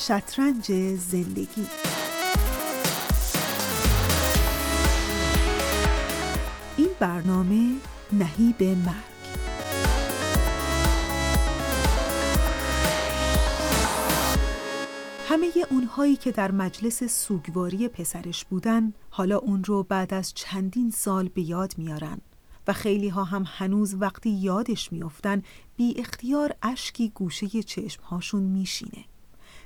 شطرنج زندگی. این برنامه نهیب مرگ. همه اونهایی که در مجلس سوگواری پسرش بودن حالا اون رو بعد از چندین سال به یاد میارن و خیلی ها هم هنوز وقتی یادش میافتن بی اختیار اشکی گوشه چشمهاشون میشینه.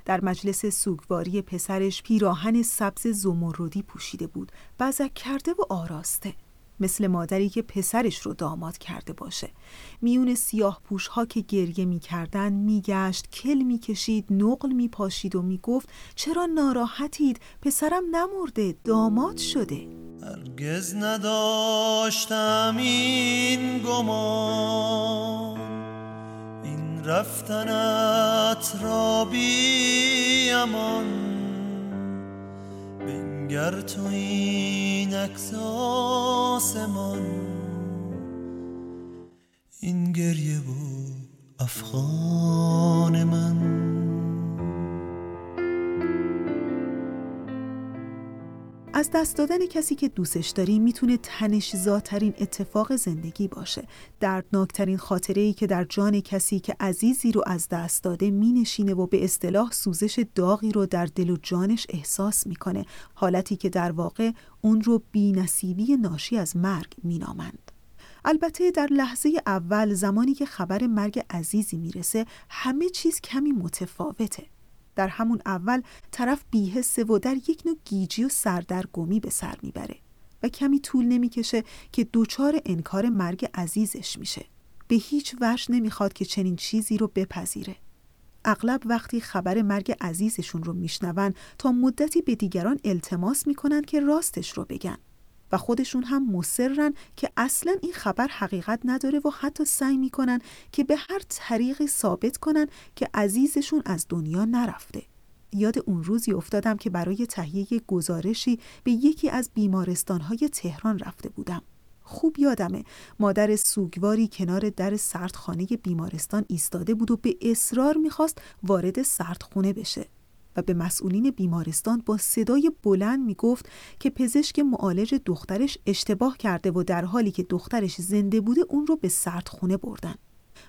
در مجلس سوگواری پسرش پیراهن سبز زمردی پوشیده بود بزک کرده و آراسته. مثل مادری که پسرش رو داماد کرده باشه. میون سیاه پوش ها که گریه می‌کردن میگشت کل می‌کشید نقل میپاشید و می‌گفت چرا ناراحتید؟ پسرم نمرده داماد شده. هرگز نداشتم این گمان. رفتنت را بی امان. بنگر تو این عکس آسمان. این گریه بود افغان من. از دست دادن کسی که دوستش داری می‌تونه تنش زاترین اتفاق زندگی باشه. دردناکترین خاطره ای که در جان کسی که عزیزی رو از دست داده مینشینه و به اصطلاح سوزش داغی رو در دل و جانش احساس می‌کنه. حالتی که در واقع اون رو بی نصیبی ناشی از مرگ مینامند. البته در لحظه اول زمانی که خبر مرگ عزیزی می‌رسه همه چیز کمی متفاوته. در همون اول طرف بیهسته و در یک نوع گیجی و سردرگمی به سر می‌بره و کمی طول نمی‌کشه که دوچار انکار مرگ عزیزش میشه. به هیچ وجه نمی‌خواد که چنین چیزی رو بپذیره. اغلب وقتی خبر مرگ عزیزشون رو میشنون تا مدتی به دیگران التماس می‌کنن که راستش رو بگن. و خودشون هم مصرن که اصلا این خبر حقیقت نداره و حتی سعی می‌کنن که به هر طریقی ثابت کنن که عزیزشون از دنیا نرفته. یاد اون روزی افتادم که برای تهیه گزارشی به یکی از بیمارستانهای تهران رفته بودم. خوب یادمه مادر سوگواری کنار در سردخانه بیمارستان ایستاده بود و به اصرار می‌خواست وارد سردخونه بشه. و به مسئولین بیمارستان با صدای بلند می‌گفت که پزشک معالج دخترش اشتباه کرده و در حالی که دخترش زنده بوده اون رو به سردخونه بردن.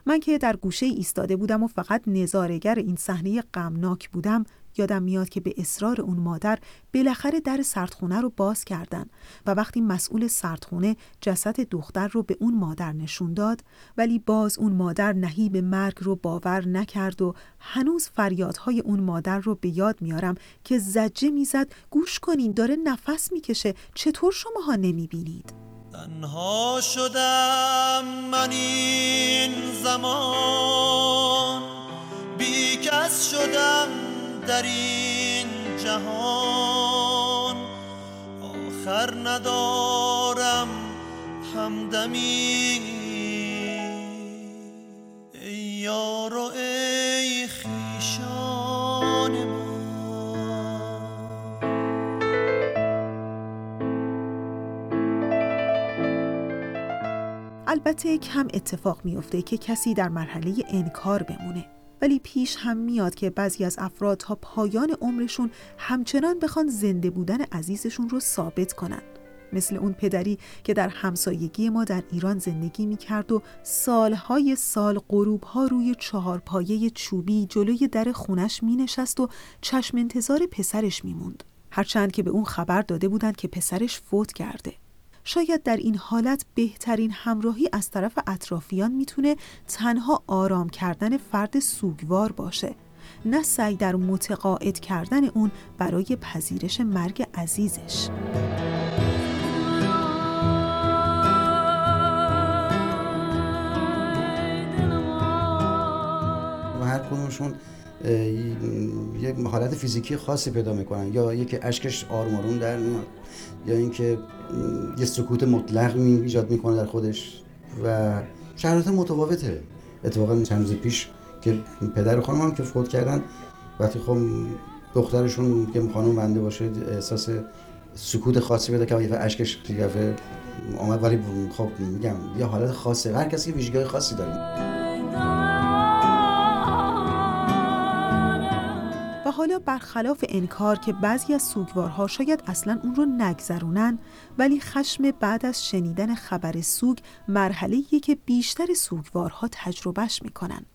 من که در گوشه ایستاده بودم و فقط نظارگر این صحنه غمناک بودم یادم میاد که به اصرار اون مادر بالاخره در سردخونه رو باز کردن و وقتی مسئول سردخونه جسد دختر رو به اون مادر نشون داد ولی باز اون مادر نهیب مرگ رو باور نکرد و هنوز فریادهای اون مادر رو به یاد میارم که زجه می‌زد گوش کنین داره نفس می‌کشه چطور شماها نمی‌بینید؟ تنها شدم من این زمان. بیکس شدم در این جهان. آخر ندارم همدمی. ای یار و ای البته کم اتفاق میافته که کسی در مرحله انکار بمونه ولی پیش هم میاد که بعضی از افراد تا پایان عمرشون همچنان بخوان زنده بودن عزیزشون رو ثابت کنند. مثل اون پدری که در همسایگی ما در ایران زندگی می کرد و سالهای سال غروبها روی چهار پایه چوبی جلوی در خونش می نشست و چشم انتظار پسرش می موند. هرچند که به اون خبر داده بودند که پسرش فوت کرده. شاید در این حالت بهترین همراهی از طرف اطرافیان می‌تونه تنها آرام کردن فرد سوگوار باشه نه سعی در متقاعد کردن اون برای پذیرش مرگ عزیزش. و هر کدومشون یه حالت فیزیکی خاصی پیدا می‌کنن. یا یکی اشکش آروم در میاد یا اینکه یه سکوت مطلق می ایجاد می‌کنه در خودش و شرایط متفاوته. اتفاقا چند روز پیش که پدر هم که فوت کردن وقتی خب دخترشون که خانم بنده باشه احساس سکوت خاصی پیدا کرد یه اشکش یه آمد. ولی خب میگم یه حالت خاصه. هر کسی ویژگی خاصی داره. حالا برخلاف انکار که بعضی از سوگوارها شاید اصلا اون رو نگذرونن ولی خشم بعد از شنیدن خبر سوگ مرحله که بیشتر سوگوارها تجربهش می‌کنن.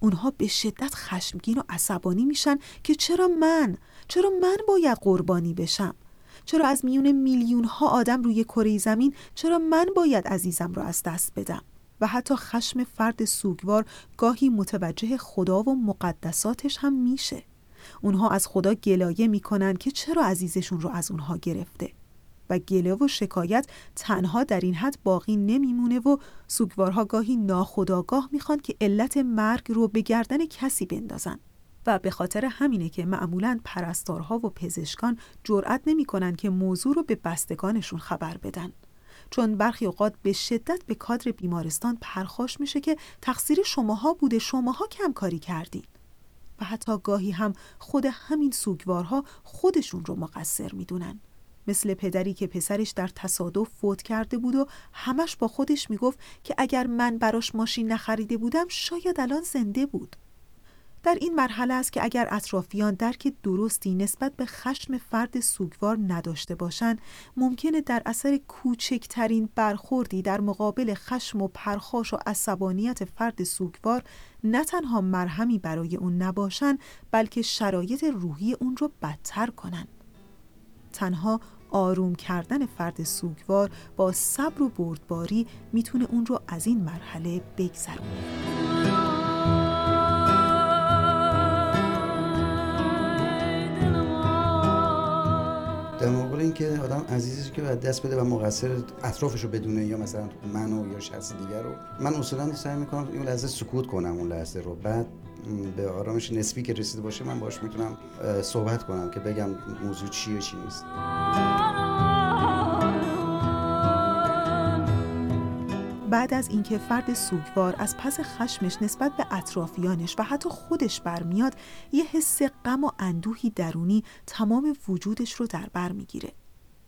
اونها به شدت خشمگین و عصبانی میشن که چرا من؟ چرا من باید قربانی بشم؟ چرا از میون میلیون ها آدم روی کره زمین چرا من باید عزیزم را از دست بدم؟ و حتی خشم فرد سوگوار گاهی متوجه خدا و مقدساتش هم میشه. اونها از خدا گلایه می‌کنن که چرا عزیزشون رو از اونها گرفته؟ و گله و شکایت تنها در این حد باقی نمیمونه و سوگوارها گاهی ناخداگاه می‌خوان که علت مرگ رو به گردن کسی بندازن. و به خاطر همینه که معمولا پرستارها و پزشکان جرأت نمی‌کنن که موضوع رو به بستگانشون خبر بدن. چون برخی اوقات به شدت به کادر بیمارستان پرخاش میشه که تقصیر شماها بوده شماها کم کاری کردین. و حتی گاهی هم خود همین سوگوارها خودشون رو مقصر می‌دونن. مثل پدری که پسرش در تصادف فوت کرده بود و همش با خودش می‌گفت که اگر من براش ماشین نخریده بودم شاید الان زنده بود. در این مرحله است که اگر اطرافیان درک درستی نسبت به خشم فرد سوگوار نداشته باشند ممکنه در اثر کوچکترین برخوردی در مقابل خشم و پرخاش و عصبانیت فرد سوگوار نه تنها مرهمی برای اون نباشن بلکه شرایط روحی اون رو بدتر کنن تنها آروم کردن فرد سوگوار با صبر و بردباری می‌تونه اون رو از این مرحله بگذرونه. در مقابل اینکه آدم عزیزی که باید دست بده و مقصر اطرافش رو بدونه یا مثلا منو یا شخص دیگر رو. من اصولا سعی می‌کنم این لحظه سکوت کنم اون لحظه رو. بعد به آرامش نسبی که رسیده باشه من باش می‌تونم صحبت کنم که بگم موضوع چیه چی نیست. بعد از اینکه فرد سوگوار از پس خشمش نسبت به اطرافیانش و حتی خودش برمیاد یه حس غم و اندوهی درونی تمام وجودش رو در بر می‌گیره.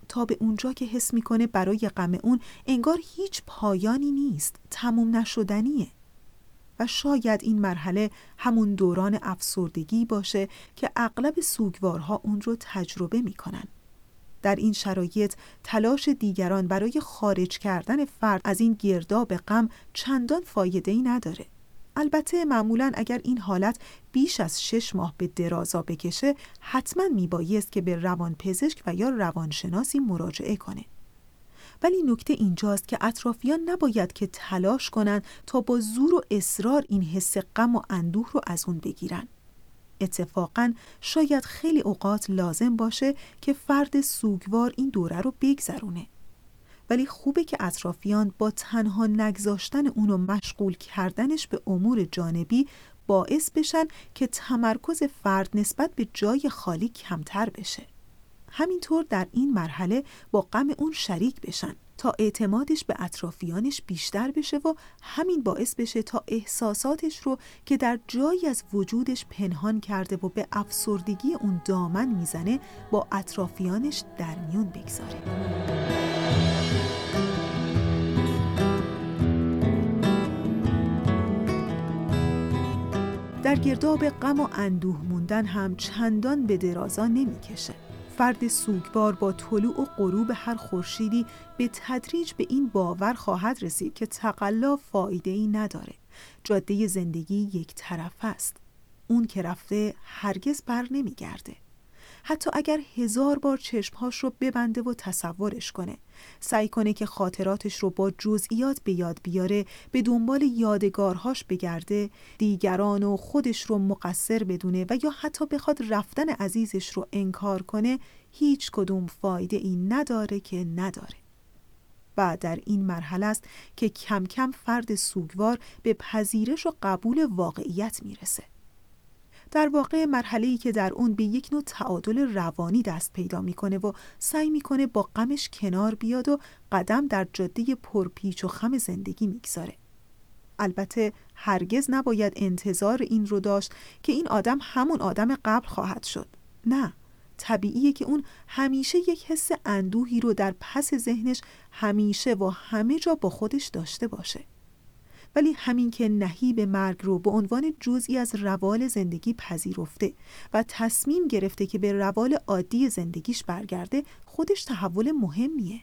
تا به اونجا که حس می‌کنه برای غم اون انگار هیچ پایانی نیست تموم نشدنیه. و شاید این مرحله همون دوران افسردگی باشه که اغلب سوگوارها اون رو تجربه می‌کنن. در این شرایط تلاش دیگران برای خارج کردن فرد از این گرداب غم چندان فایده ای نداره. البته معمولا اگر این حالت بیش از شش ماه به درازا بکشه حتما میبایست که به روانپزشک و یا روانشناسی مراجعه کنه. ولی نکته اینجاست که اطرافیان نباید که تلاش کنند تا با زور و اصرار این حس غم و اندوه رو از اون بگیرن. اتفاقا شاید خیلی اوقات لازم باشه که فرد سوگوار این دوره رو بگذرونه. ولی خوبه که اطرافیان با تنها نگذاشتن اونو مشغول کردنش به امور جانبی باعث بشن که تمرکز فرد نسبت به جای خالی کمتر بشه. همینطور در این مرحله با غم اون شریک بشن. تا اعتمادش به اطرافیانش بیشتر بشه و همین باعث بشه تا احساساتش رو که در جایی از وجودش پنهان کرده و به افسردگی اون دامن می‌زنه با اطرافیانش در میون بگذاره. در گرداب غم و اندوه موندن هم چندان به درازا نمی‌کشه. فرد سوگوار با طلوع و غروب هر خورشیدی به تدریج به این باور خواهد رسید که تقلا فایده ای نداره. جاده زندگی یک طرف است. اون که رفته هرگز بر نمیگرده. حتی اگر هزار بار چشمهاش رو ببنده و تصورش کنه. سعی کنه که خاطراتش رو با جزئیات به یاد بیاره به دنبال یادگارهاش بگرده دیگران و خودش رو مقصر بدونه و یا حتی بخواد رفتن عزیزش رو انکار کنه هیچ کدوم فایده ای نداره که نداره. و در این مرحله است که کم کم فرد سوگوار به پذیرش و قبول واقعیت می‌رسه. در واقع مرحله‌ای که در اون به یک نوع تعادل روانی دست پیدا می‌کنه و سعی می‌کنه با غمش کنار بیاد و قدم در جاده پرپیچ و خم زندگی می‌گذاره. البته هرگز نباید انتظار این رو داشت که این آدم همون آدم قبل خواهد شد. نه، طبیعیه که اون همیشه یک حس اندوهی رو در پس ذهنش همیشه و همه جا با خودش داشته باشه. ولی همین که نهیب مرگ رو به عنوان جزئی از روال زندگی پذیرفته و تصمیم گرفته که به روال عادی زندگیش برگرده خودش تحول مهمیه.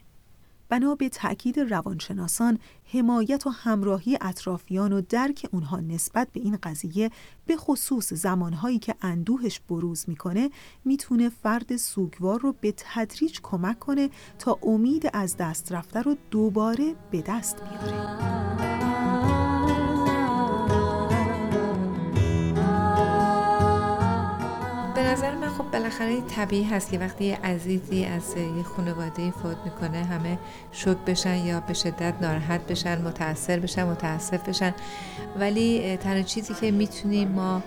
بنا به تأکید روانشناسان حمایت و همراهی اطرافیان و درک اونها نسبت به این قضیه به خصوص زمانهایی که اندوهش بروز می‌کنه می‌تونه فرد سوگوار رو به تدریج کمک کنه تا امید از دست رفته رو دوباره به دست بیاره. من خب بالاخره طبیعی هست که وقتی یه عزیزی از یه خانواده فوت می‌کنه همه شک بشن یا به شدت ناراحت بشن متاثر بشن متاسف بشن. ولی تنها چیزی که می‌تونیم ما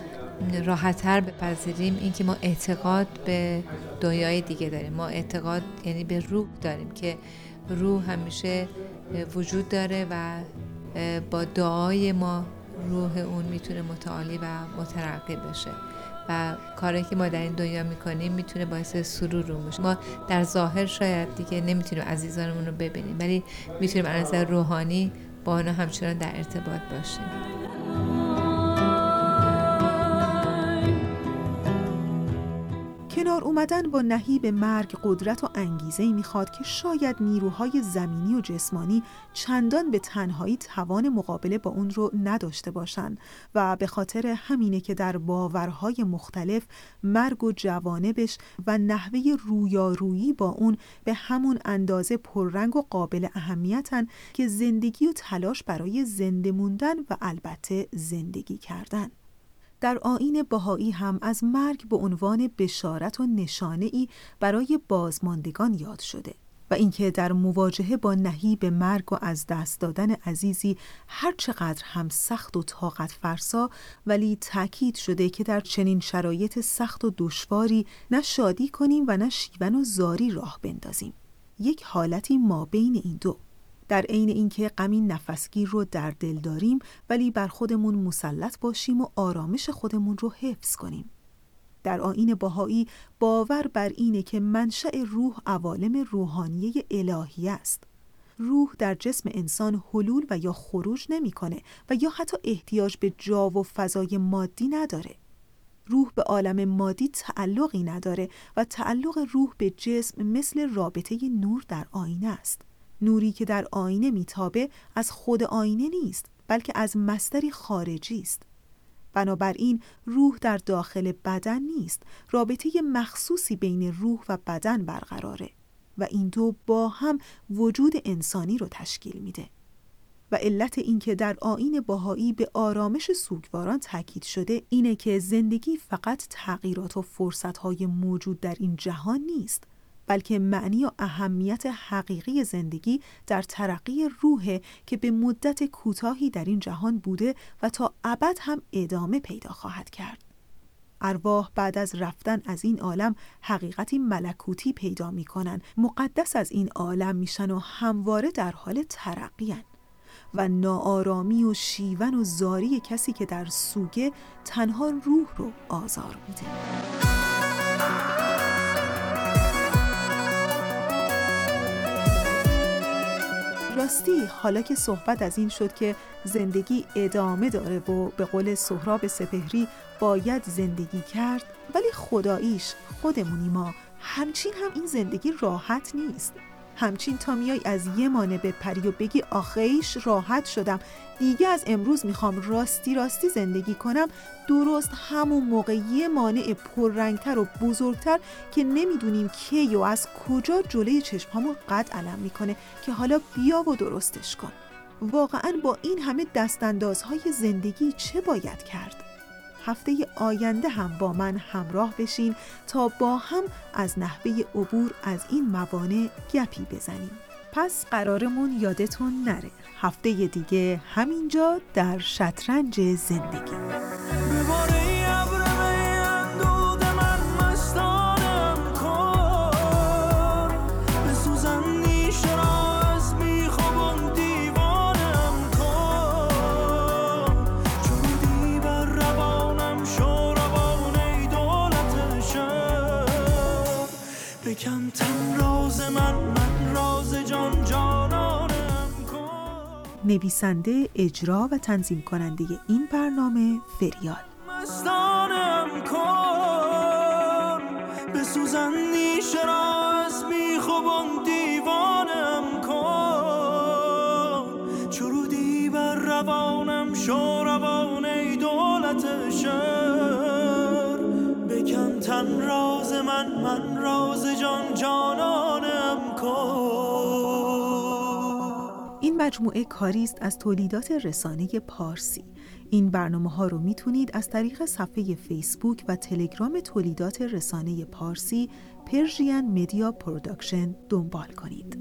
راحتتر بپذیریم این که ما اعتقاد به دنیای دیگه داریم. ما اعتقاد یعنی به روح داریم که روح همیشه وجود داره و با دعای ما روح اون می‌تونه متعالی و مترقی بشه. و کاری که ما در این دنیا می‌کنیم می‌تونه باعث سرور باشه. ما در ظاهر شاید دیگه نمی‌تونیم عزیزانمون رو ببینیم ولی می‌تونیم از نظر روحانی با آنها همچنان در ارتباط باشیم. کنار اومدن با نهیب مرگ قدرت و انگیزه می‌خواد که شاید نیروهای زمینی و جسمانی چندان به تنهایی توان مقابله با اون رو نداشته باشن و به خاطر همینه که در باورهای مختلف مرگ و جوانبش و نحوه رویارویی با اون به همون اندازه پررنگ و قابل اهمیتن که زندگی و تلاش برای زنده موندن و البته زندگی کردن. در آین بهایی هم از مرگ به عنوان بشارت و نشانه ای برای بازماندگان یاد شده و اینکه در مواجهه با نهیب مرگ و از دست دادن عزیزی هر چقدر هم سخت و طاقت فرسا ولی تاکید شده که در چنین شرایط سخت و دشواری نه شادی کنیم و نه شیون و زاری راه بندازیم. یک حالتی ما بین این دو. در عین اینکه غمی نفسگیر رو در دل داریم ولی بر خودمون مسلط باشیم و آرامش خودمون رو حفظ کنیم. در آین باهایی باور بر اینه که منشأ روح عوالم روحانیه الهی است. روح در جسم انسان حلول و یا خروج نمی‌کنه و یا حتی احتیاج به جا و فضای مادی نداره. روح به عالم مادی تعلقی نداره و تعلق روح به جسم مثل رابطه نور در آینه است. نوری که در آینه میتابه از خود آینه نیست بلکه از مستری خارجی است. بنابراین روح در داخل بدن نیست رابطه مخصوصی بین روح و بدن برقراره و این دو با هم وجود انسانی رو تشکیل میده. و علت اینکه در آین باهایی به آرامش سوگواران تاکید شده اینه که زندگی فقط تغییرات و فرصتهای موجود در این جهان نیست. بلکه معنی و اهمیت حقیقی زندگی در ترقی روح که به مدت کوتاهی در این جهان بوده و تا ابد هم ادامه پیدا خواهد کرد. ارواح بعد از رفتن از این عالم حقیقتی ملکوتی پیدا می کنن. مقدس از این عالم میشن و همواره در حال ترقی و ناآرامی و شیون و زاری کسی که در سوگه تنها روح رو آزار میده. راستی حالا که صحبت از این شد که زندگی ادامه داره و به قول سهراب سپهری باید زندگی کرد ولی خداییش خودمونی ما همچین هم این زندگی راحت نیست. همچین تا میای از یه مانع بپری و بگی آخیش راحت شدم. دیگه از امروز می‌خوام راستی راستی زندگی کنم. درست همون موقع یه مانع پررنگتر و بزرگتر که نمی‌دونیم کی و از کجا جلوی چشمهامون قد علم می‌کنه که حالا بیا و درستش کن. واقعا با این همه دستاندازهای زندگی چه باید کرد؟ هفته آینده هم با من همراه بشین تا با هم از نحوه عبور از این موانع گپی بزنیم. پس قرارمون یادتون نره. هفته دیگه همینجا در شطرنج زندگی. نویسنده، اجرا و تنظیم کننده این برنامه فریال مستانم کن به سوزن را از بیخوبان دیوانم کن. چرودی بر روانم شو روان ای دولت شهر. بکن تن راز من من راز جان جانانم کن. مجموعه کاری است از تولیدات رسانه پارسی این برنامه ها رو می‌تونید از طریق صفحه فیسبوک و تلگرام تولیدات رسانه پارسی Persian Media Production دنبال کنید.